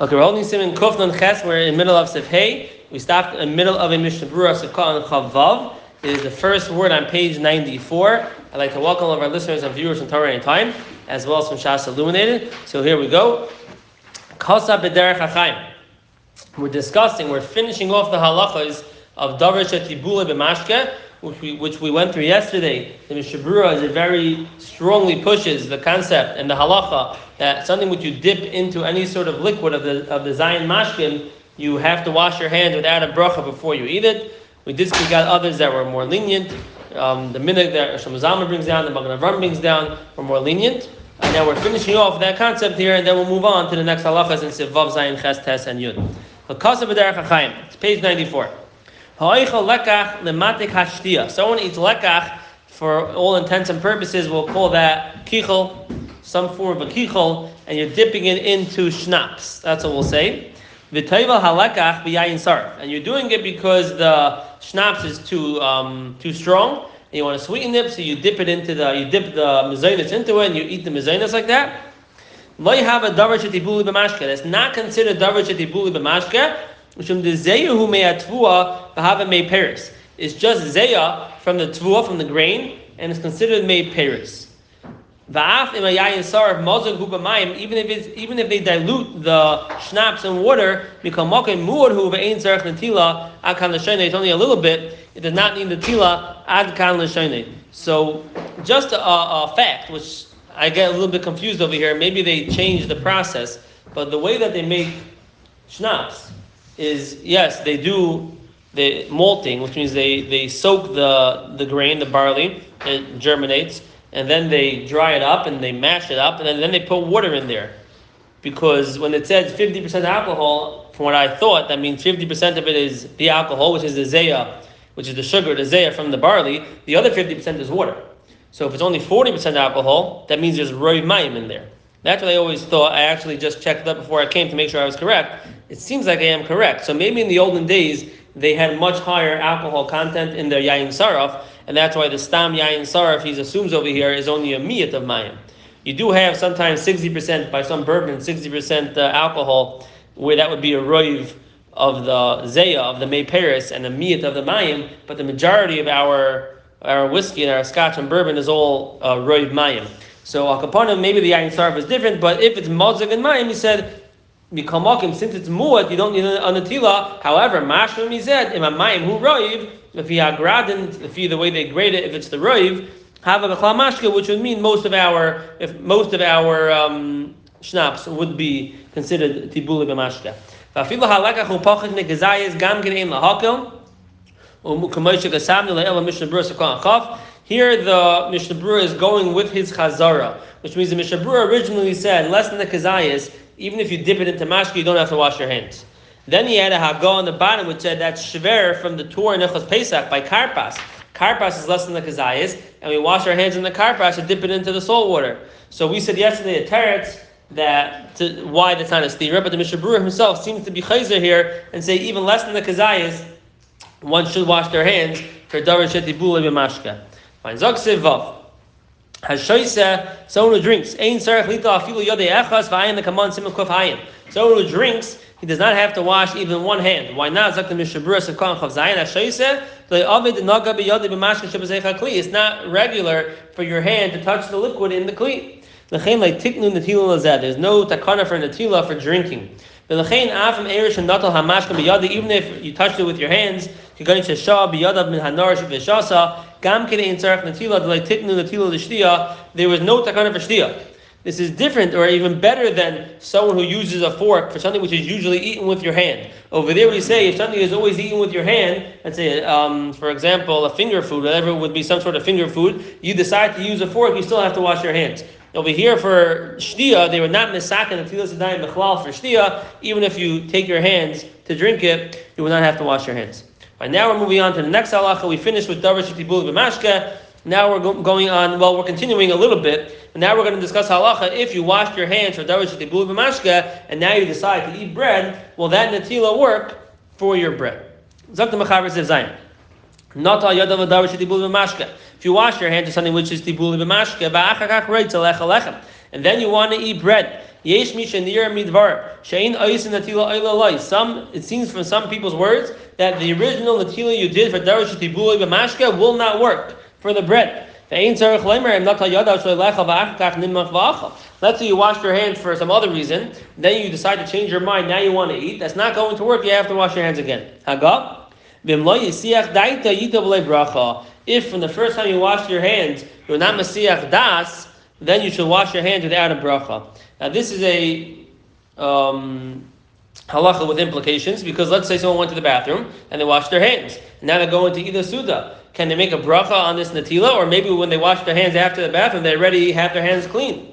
Okay, we're holding Simon Kufnan Ches. We're in the middle of Sif Hey. We stopped in the middle of a Mishnah Berurah Sukkah and Chavav. It is the first word on page 94. I'd like to welcome all of our listeners and viewers from Torah Anytime, as well as from Shas Illuminated. So here we go. Kasa B'derech HaChaim. We're discussing, we're finishing off the halachas of Davar Shetibula B'mashke, which we, which we went through yesterday. The Mishnah Berurah is very strongly pushes the concept and the halacha that something which you dip into any sort of liquid of the of the Zion mashkin, you have to wash your hands without a bracha before you eat it. We did speak out others that were more lenient. Um, the minute that Shemazama brings down, the Magen Avram brings down, were more lenient. And now we're finishing off that concept here, and then we'll move on to the next halachas in Sivav Zayin Ches Tes and Yud. It's page 94. Someone eats lekach, for all intents and purposes, we'll call that kichel, some form of a kichel, and you're dipping it into schnapps. That's what we'll say. And you're doing it because the schnapps is too um, too strong, and you want to sweeten it, so you dip it into the you dip the mezainis into it, and you eat the mezainis like that. That's not considered davar shetibuli b'mashke. Mishum the zeyahu me'atvua v'hava me peris. It's just zeya from the tvua, from the grain, and it's considered mazon hubamayim. Even if it's even if they dilute the schnapps in water, netila It's only a little bit. It does not need the tila ad kan. So just a, a fact, which I get a little bit confused over here. Maybe they changed the process, but the way that they make schnapps is yes, they do the malting, which means they, they soak the, the grain, the barley, it germinates, and then they dry it up and they mash it up, and then, then they put water in there. Because when it says 50% alcohol, from what I thought, that means 50% of it is the alcohol, which is the zeya, which is the sugar, the zeya from the barley. The other 50% is water. So if it's only 40% alcohol, that means there's roy mayim in there. That's what I always thought. I actually just checked up before I came to make sure I was correct. It seems like I am correct. So maybe in the olden days, they had much higher alcohol content in their yayin saraf, and that's why the stam yayin saraf, he assumes over here, is only a miyat of mayim. You do have sometimes 60% by some bourbon, 60% uh, alcohol, where that would be a roiv of the zeya, of the May Paris, and a miyat of the mayim, but the majority of our our whiskey and our scotch and bourbon is all uh, roiv mayim. So akaponim, maybe the yain sarf is different, but if it's modzig and mayim, he said Mikamakim, since it's muad, you don't need an anatila. However, mashma mized, im mayim hu roiv, if you have gradin, if you the way they grade it, if it's the roiv, have a mashka, which would mean most of our, if most of our um, schnapps would be considered tibuli b'mashka. Vafilu halakach hu pachit negazayis gam genein lahakel, umukamoisha gasamni le'ela mishnah brus chaf. Here the Mishnah is going with his chazara, which means the Mishnah originally said less than the kazayas even if you dip it into mashka, you don't have to wash your hands. Then he had a haga on the bottom which said that's shver from the Torah Nechos Pesach by Karpas. Karpas is less than the kazayas, and we wash our hands in the karpas and dip it into the salt water. So we said yesterday at Teretz that to, why that's not a stira, but the Mishnah himself seems to be chayzer here and say even less than the kazayas, one should wash their hands for davar shetibula b'mashka. Fine. Zog vav. Hashoisa, someone who drinks, Ein Sarach Lita Afilu Yode Echas Vayin the Kaman Simon Kuf Hayin. Someone who drinks, he does not have to wash even one hand. Why not? Zak the Mishabura Sekon Chav Zayin Hashoisa, Avid Naga B'Yode B'Mashka Shabazech Kli. It's not regular for your hand to touch the liquid in the Kli. There's no takana for netila for drinking. Even if you touched it with your hands. There was no takana for shtia. This is different or even better than someone who uses a fork for something which is usually eaten with your hand. Over there we say if something is always eaten with your hand, let's say, um, for example, a finger food, whatever would be some sort of finger food, you decide to use a fork, you still have to wash your hands. Over here for shtia, they were not misakin and tefillah sedayim bechlal for shtia. Even if you take your hands to drink it, you will not have to wash your hands. Right now we're moving on to the next halacha. We finished with davar shitibul b'mashka. Now we're go- going on. Well, we're continuing a little bit. And now we're going to discuss halacha. If you washed your hands for davar shitibul b'mashka, and now you decide to eat bread, will that natila work for your bread? Zok the mechaber says zayin. Not yadav davar shitibul b'mashka. If you wash your hands to something which is tibuli b'mashke, and then you want to eat bread, Yesh misha nir midvar. Shein oisin natila Some it seems from some people's words that the original natila you did for darash tibuli b'mashka will not work for the bread. Let's say you wash your hands for some other reason, then you decide to change your mind, now you want to eat. That's not going to work, you have to wash your hands again. If from the first time you wash your hands, you're not Masiach Das, then you should wash your hands without a bracha. Now this is a um, halacha with implications because let's say someone went to the bathroom and they washed their hands. And now they're going to eat suda. Can they make a bracha on this natila? Or maybe when they wash their hands after the bathroom, they already have their hands clean.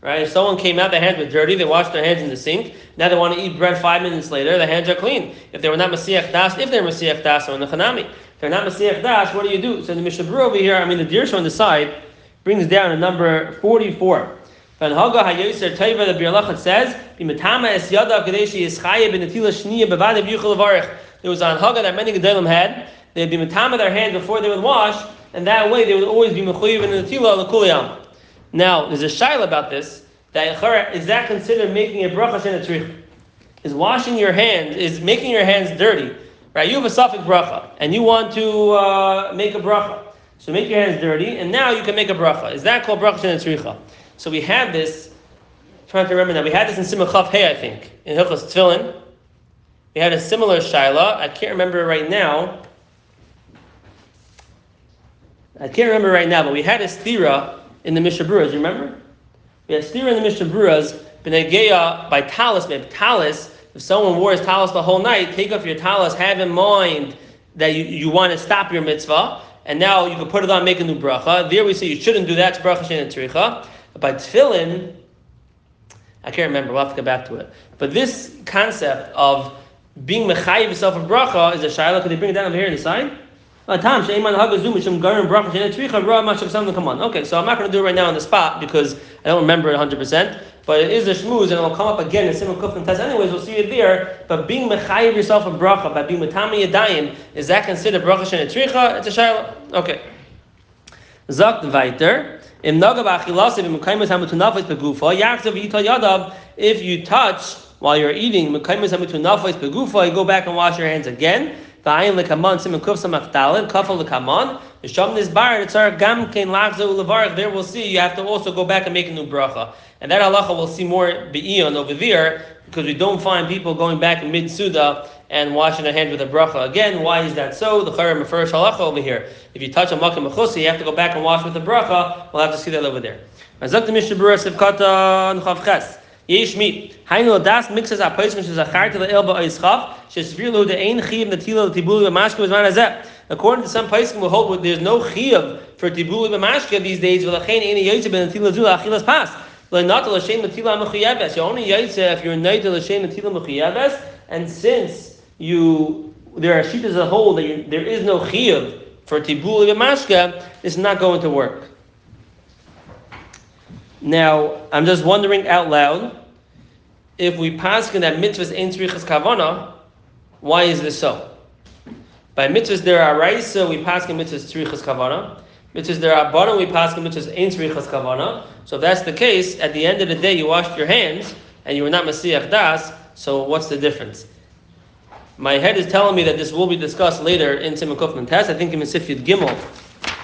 Right? If someone came out, their hands were dirty, they washed their hands in the sink. Now they want to eat bread five minutes later, their hands are clean. If they were not Masiach Das, if they're Masiach Das or in the Chanami. If they're not Masiach Das, what do you do? So the Mishnah over here, I mean the Dirsha on the side, brings down a number 44. Van Haga Hayoser Taiva, the Birlachat says, es yada There was an Haga that many Gedolim had, they'd be matama their hands before they would wash, and that way they would always be mechuyev in the tila the kuliyam. Now, there's a shaila about this. That is that considered making a bracha shen Is washing your hands is making your hands dirty, right? You have a suffix bracha, and you want to uh, make a bracha. So make your hands dirty, and now you can make a bracha. Is that called bracha shen So we had this. I'm trying to remember now, we had this in Simon Chav Hey, I think, in Hilchos Tefillin. We had a similar shaila. I can't remember right now. I can't remember right now, but we had a stira in the Mishnah Berurah. You remember? We had stira in the Mishnah Berurahs, Benegeya by talis, talis. If someone wore his talis the whole night, take off your talis, have in mind that you, you want to stop your mitzvah, and now you can put it on, make a new bracha. There we say you shouldn't do that, it's bracha shen. By tefillin, I can't remember, we'll have to get back to it. But this concept of being mechayiv yourself a bracha is a shayla. Could they bring it down over here in the side? Okay, so I'm not going to do it right now on the spot because I don't remember it 100%. But it is a shmooze, and it'll come up again in Simon Kufin test. Anyways, we'll see it there. But being mechayiv yourself a bracha by being matami yadayim is that considered bracha shenetricha? It's a shayla. Okay. Zakt weiter. Im naga b'achilasim im mekaymus hamutunafis begufa yakzav yital yadav. If you touch while you're eating mekaymus hamutunafis begufa, you go back and wash your hands again. V'ayin lekaman simen kuf samach dalin kafal lekaman. V'sham nizbar tzar gam kein lachzo ulevarach. There we'll see you have to also go back and make a new bracha. And that halacha we'll see more be'ion over there because we don't find people going back in mid suda and washing their hands with a bracha. Again, why is that so? The Chayyim refers halacha over here. If you touch a makim mechusi, you have to go back and wash with a bracha. We'll have to see that over there. Hainu das mixes a which is a chart the elba tibuli. According to some poskim, we hold there's no chiv for tibuli b'mashke these days. V'lachein ein yoytze ben natila zula achilas pas. Lo not l'shem natila mechuyeves. You only yoytze if you're night l'shem natila mechuyeves. And since you there are sheet as a whole that you, there is no chiv for tibuli b'mashke, it's not going to work. Now, I'm just wondering out loud, if we pass in that mitzvahs ain't tzrichas kavana, why is this so? By mitzvahs there are raisa, we pass in mitzvahs tzrichas kavana. Mitzvahs there are bottom, we pass in mitzvahs ain't tzrichas kavana. So if that's the case, at the end of the day you washed your hands and you were not masiach das, so what's the difference? My head is telling me that this will be discussed later in Simon Kufman test. I think in Sifyud Gimel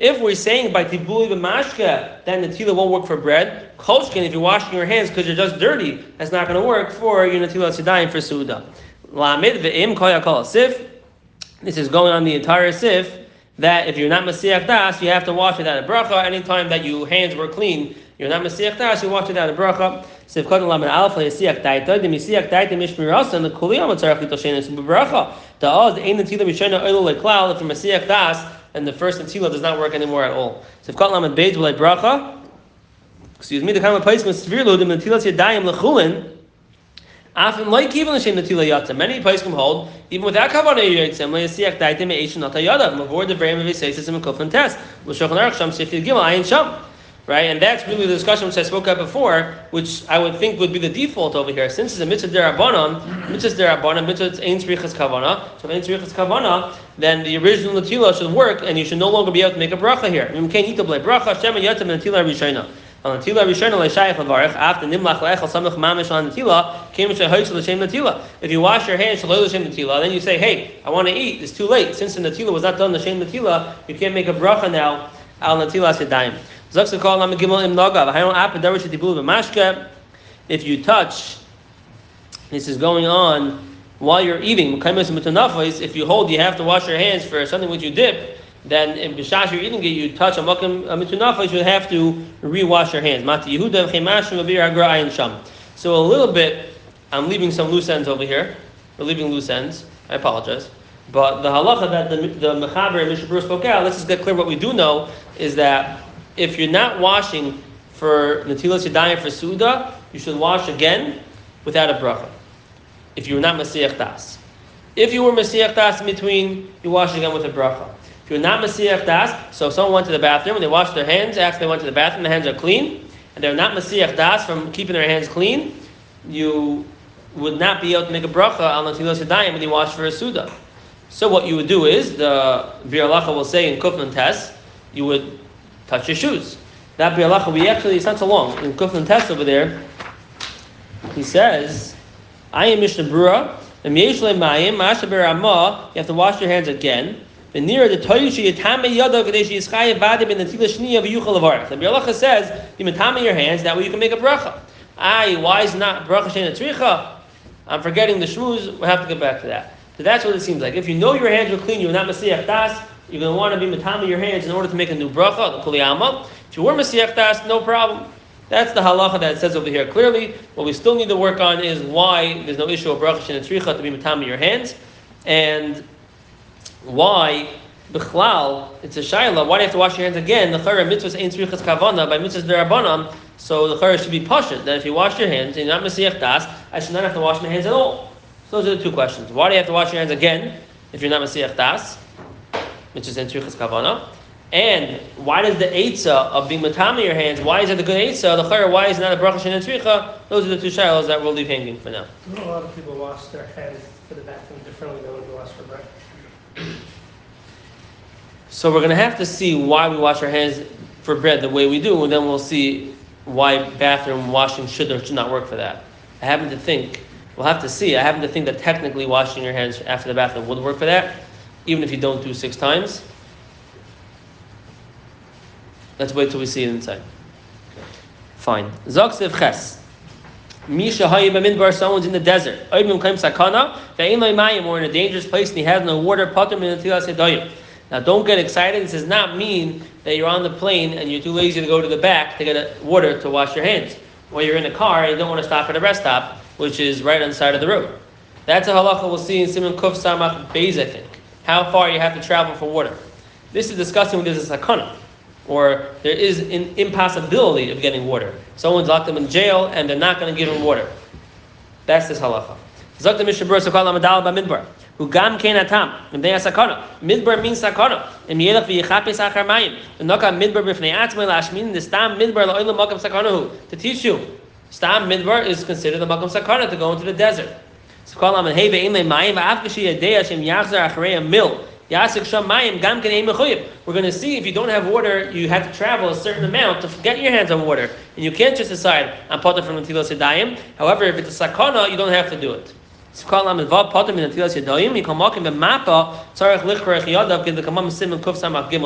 if we're saying by tibuli b'mashka, then the tila won't work for bread. Kolshkin, if you're washing your hands because you're just dirty, that's not going to work for your natila sidayim for suda. Lamid ve'im koyakol sif. This is going on the entire sif. That if you're not masiach das, you have to wash without a bracha. Anytime that your hands were clean, you're not masiach das, you wash it without a bracha. Sif kodin lamed alfa yasiach daita. The masiach daita mishmirasa and the kuliyam atzarach litoshenis b'bracha. The oz ein natila b'shena oilo leklal. If you're masiach das and the first Natila does not work anymore at all. So if Kal Lamed Beis B'lai Bracha, excuse me, the Kama Pais Mesvirlo, the Natilas Yadayim Lechulin, Often like even l'shem natila yatsa. Many can hold even without kavanah yitzim le'yasiach daitim eishin nata yadav. Mavor the brain of his says in kufan test. L'shulchan aruch sham sifti gimel ayin sham. Right, and that's really the discussion which I spoke about before, which I would think would be the default over here. Since it's a mitzvah derabanan, mitzvah derabanan, mitzvah ein tzrichas kavana. So if ein tzrichas kavana, then the original natila should work, and you should no longer be able to make a bracha here. You can't eat the bracha. Shem yatam natila rishayna. On Natila Rishon Leishayach Levarech, after Nimlach Leechel Samach Mamish on Natila, came to Hoysh L'Shem Natila. If you wash your hands Shaloi L'Shem Natila, then you say, hey, I want to eat, it's too late. Since the Natila was not done L'Shem Natila, you can't make a bracha now, Al Natila Sedayim. If you touch, this is going on while you're eating, if you hold, you have to wash your hands for something which you dip, then in Bishash you're eating it, you touch a makim you have to rewash your hands. So a little bit, I'm leaving some loose ends over here. We're leaving loose ends. I apologize. But the halacha that the, the Mechaber and Mishabur spoke out, let's just get clear what we do know, is that if you're not washing for Natilas Yadayim for Suda, you should wash again without a bracha. If you were not Masiach Das. If you were Masiach Das in between, you wash again with a bracha. If you're not Masiach Das, so if someone went to the bathroom and they washed their hands after they went to the bathroom, the hands are clean, and they're not Masiach Das from keeping their hands clean, you would not be able to make a bracha on the Tilos Yadayim when you wash for a Suda. So what you would do is, the Bir will say in Kufman Test, you would touch your shoes. That be Bir we actually, it's not so long. In Kufnan Test over there, he says, I am Mishnah Brura, and Mayim, you have to wash your hands again. The near the Toyishi Yatame Yada Kadeshi Yischaya Vadim in the Tila Shniya V'Yuchal Avarach. The Bialacha says, you matame your hands, that way you can make a bracha. Aye, why is not bracha Shein Tzricha? I'm forgetting the shmuz, we'll have to get back to that. So that's what it seems like. If you know your hands are clean, you're not Masiach Das, you're going to want to be matame your hands in order to make a new bracha, the Kuliyama. If you were Masiach Das, no problem. That's the halacha that says over here clearly. What we still need to work on is why there's no issue of bracha Tzricha to be matame your hands. And why Bichlal, it's a shaila. Why do you have to wash your hands again? The chayra mitzvahs ain't tzrichas kavana by mitzvahs derabanan. So the chayra should be pashut that if you wash your hands and you're not mesiach das, I should not have to wash my hands at all. So those are the two questions. Why do you have to wash your hands again if you're not mesiach das, which is in kavana? And why does the eitzah of being matami your hands? Why is it a good eitzah? The chayra, why is it not a bracha and tzricha? Those are the two shilas that we'll leave hanging for now. A lot of people wash their hands for the bathroom differently than when they wash for bread. So we're going to have to see why we wash our hands for bread the way we do, and then we'll see why bathroom washing should or should not work for that. I happen to think, we'll have to see, I happen to think that technically washing your hands after the bathroom would work for that, even if you don't do six times. Let's wait till we see it inside. Fine. Zoksev ches. Misha hayim midbar, someone's in the desert. Oibim claims sakana, or in a dangerous place and he has no water, patam in the now, don't get excited. This does not mean that you're on the plane and you're too lazy to go to the back to get water to wash your hands. Or you're in a car and you don't want to stop at a rest stop, which is right on the side of the road. That's a halacha we'll see in Simon Kuf Samach think. How far you have to travel for water. This is discussing when there's a sakana, or there is an impossibility of getting water. Someone's locked them in jail and they're not going to give them water. That's this halacha. Zakta Mishabur Sakal Amadal Bamidbar. Ugam ken atam. Mibnei sakana. Midbar means sakana. Im yelach v'yichapes achar mayim. V'noka midbar b'fnei atzmei lashmin. The stam midbar la'olam makam sakanahu. To teach you. Stam midbar is considered the makam sakana to go into the desert. We're going to see if you don't have water, you have to travel a certain amount to get your hands on water. And you can't just decide, I'm potter from However, if it's a sakana, you don't have to do it.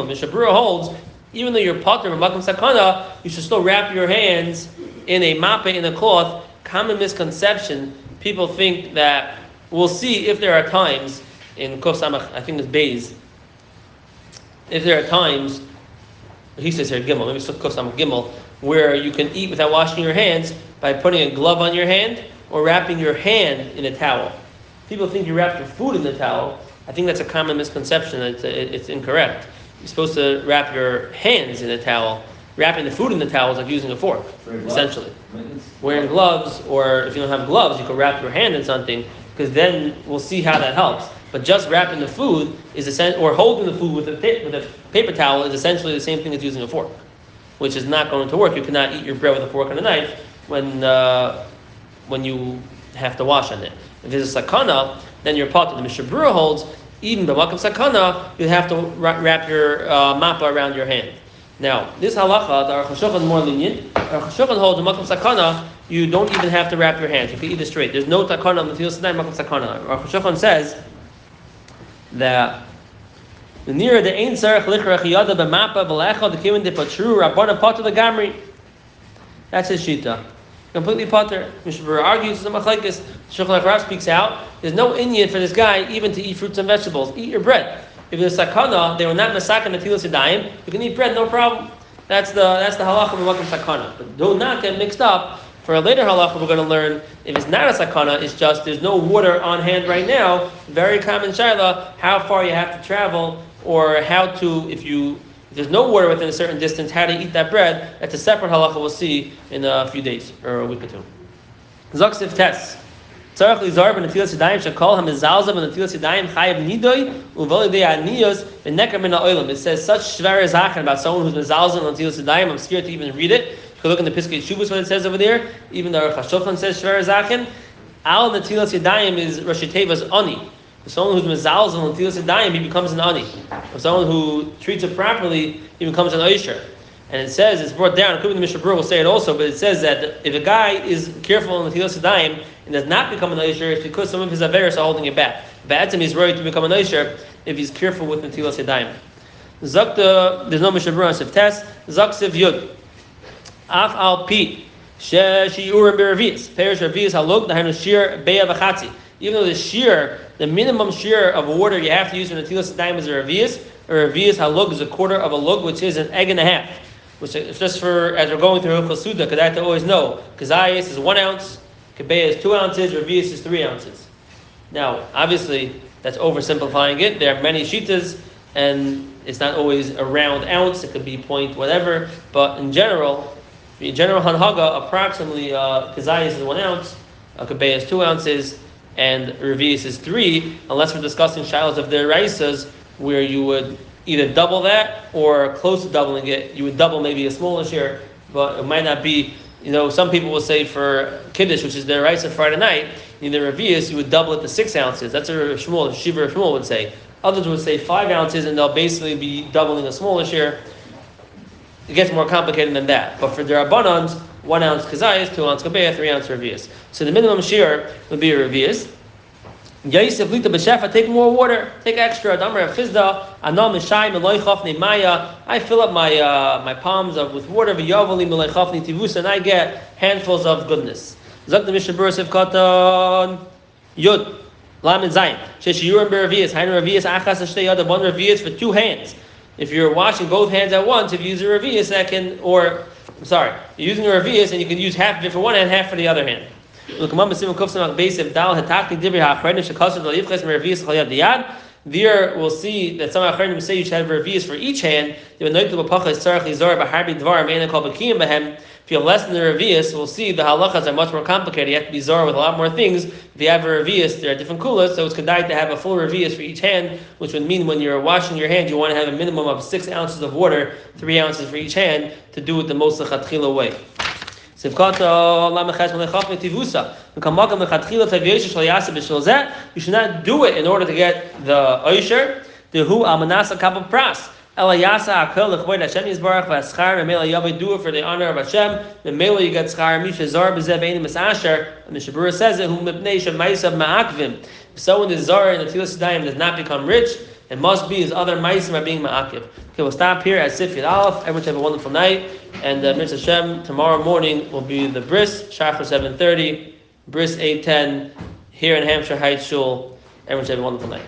Mishabura holds, even though you're Potem and Makim Sakana, you should still wrap your hands in a mappa, in a cloth. Common misconception, people think that, we'll see if there are times in Kuf Samach, I think it's Bays, if there are times, he says here Gimel, maybe it's Kuf Samach Gimel, where you can eat without washing your hands by putting a glove on your hand or wrapping your hand in a towel. People think you wrap your food in the towel. I think that's a common misconception. It's, it's incorrect. You're supposed to wrap your hands in a towel Wrapping the food in the towel is like using a fork, essentially. Wearing gloves, or if you don't have gloves, you can wrap your hand in something, because then we'll see how that helps. But just wrapping the food is essen- or holding the food with a, with a paper towel is essentially the same thing as using a fork, which is not going to work. You cannot eat your bread with a fork and a knife when uh, when you have to wash on it. If it's a sakana, then you're part of the Mishnah Berurah holds. Even the makam sakana, you have to wrap your uh, mappa around your hand. Now, this halacha, the Aruch HaShulchan is more lenient. Aruch holds the makam sakana, you don't even have to wrap your hands. You can eat it straight. There's no takana on the Tefillah Sinai makam sakana. Aruch says that the nearer the ein sarach lichrach yada b'mapa v'lecha the kivin de patru rabbana potter the gamri. That's his shita. Completely potter. Berurah argues the machlekes. Shulchan Aruch speaks out. There's no inyan for this guy even to eat fruits and vegetables. Eat your bread. If there's sakana, they were not masaka natilas yadayim. You can eat bread, no problem. That's the that's the halacha of welcome sakana. But do not get mixed up. For a later halacha, we're going to learn if it's not a sakana, it's just there's no water on hand right now. Very common shaila, how far you have to travel, or how to if you if there's no water within a certain distance, how to eat that bread. That's a separate halacha we'll see in a few days or a week or two. Zaksiv test. Tzarech lizar ben netilas yadayim shakol hamizalza ben netilas yadayim chayav nidoy uvoli de aniyos v'nekar min ha'olam. It says such shver zachan about someone who's mizalza ben netilas yadayim. I'm scared to even read it. You can look in the Piskei Shuvas what it says over there. Even the Aruch HaShulchan says shver zachan. Al netilas yadayim is Rashi Teva's ani. For someone who's mizalza ben netilas yadayim, he becomes an ani. For someone who treats it properly, he becomes an oisher. And it says, it's brought down, could be the Mishnah will say it also, but it says that if a guy is careful in the Tilas Yadayim and does not become an Aisher, it's because some of his Averis are holding it back. Me is ready to become an Aisher if he's careful with the Tilas Yadayim. Zakta, there's no Mishnah Berurah on Test. Zaksiv Yud. Af al pi. She shiurim beravias. Perish ravias halog nahanu shir beya v'chatzi. Even though the shear, the minimum shear of water you have to use for the tilas yadayim is a ravias, a ravias halog is a quarter of a lug, which is an egg and a half. Which is just for as we're going through Hilchos because I have to always know. Kazayas is one ounce, Kabeya is two ounces, Ravias is three ounces. Now, obviously, that's oversimplifying it. There are many shitas, and it's not always a round ounce. It could be point whatever. But in general, in general hanhaga, approximately uh, kazayas is one ounce, uh, is two ounces, and revius is three. Unless we're discussing shilas of their raisas, where you would either double that or close to doubling it. You would double maybe a smaller share, but it might not be. You know, some people will say for kiddush, which is their raisa Friday night, in the revius, you would double it to six ounces. That's a Shmuel, Shiva Shmuel would say. Others would say five ounces, and they'll basically be doubling a smaller share. It gets more complicated than that. But for the Rabbanans, one ounce kazayas, two ounce kabeya, three ounce revius. So the minimum shear would be a revius. Yosef lita b'shefa, take more water, take extra. Damar fizda, anam mishai meloichafni maya. I fill up my uh, my palms of, with water. V'yavali meloichafni tivus, and I get handfuls of goodness. Zak the Mishnah Katan Yud. Lamed Zayin. Sheshiyurim beravias. Hainu revias achas ashtei yada. One revias for two hands. If you're washing both hands at once, if you use a revias, that can, or, I'm sorry, you're using a revias and you can use half of it for one hand, half for the other hand. There we'll see that some Achronim say you should have revias for each hand. If you have less than the revius, we'll see the halachas are much more complicated. You have to be zor with a lot more things. If you have a revius, there are different kulas, so it's kedai to have a full revius for each hand, which would mean when you're washing your hand, you want to have a minimum of six ounces of water, three ounces for each hand, to do it the most lechatchila way. You should not do it in order to get the oisher. The hu almanasa kapal pras. Elayasa akel lechvoid Hashem yizbarach v'aschar memela yavai do it for the honor of Hashem. Memela you get schar misha zar b'zeh b'einim asher. And the Shabura says it hu mipnei shemaisa ma'akvim. If someone is zar in the Tilas Yadayim does not become rich, it must be his other ma'asim are being ma'akiv. Okay, we'll stop here at Sifyat Aleph. Everyone have a wonderful night. And uh, Mitzvah Hashem, tomorrow morning will be the bris, shachar 7.30, bris 8.10, here in Hampshire Heights Shul. Everyone have a wonderful night.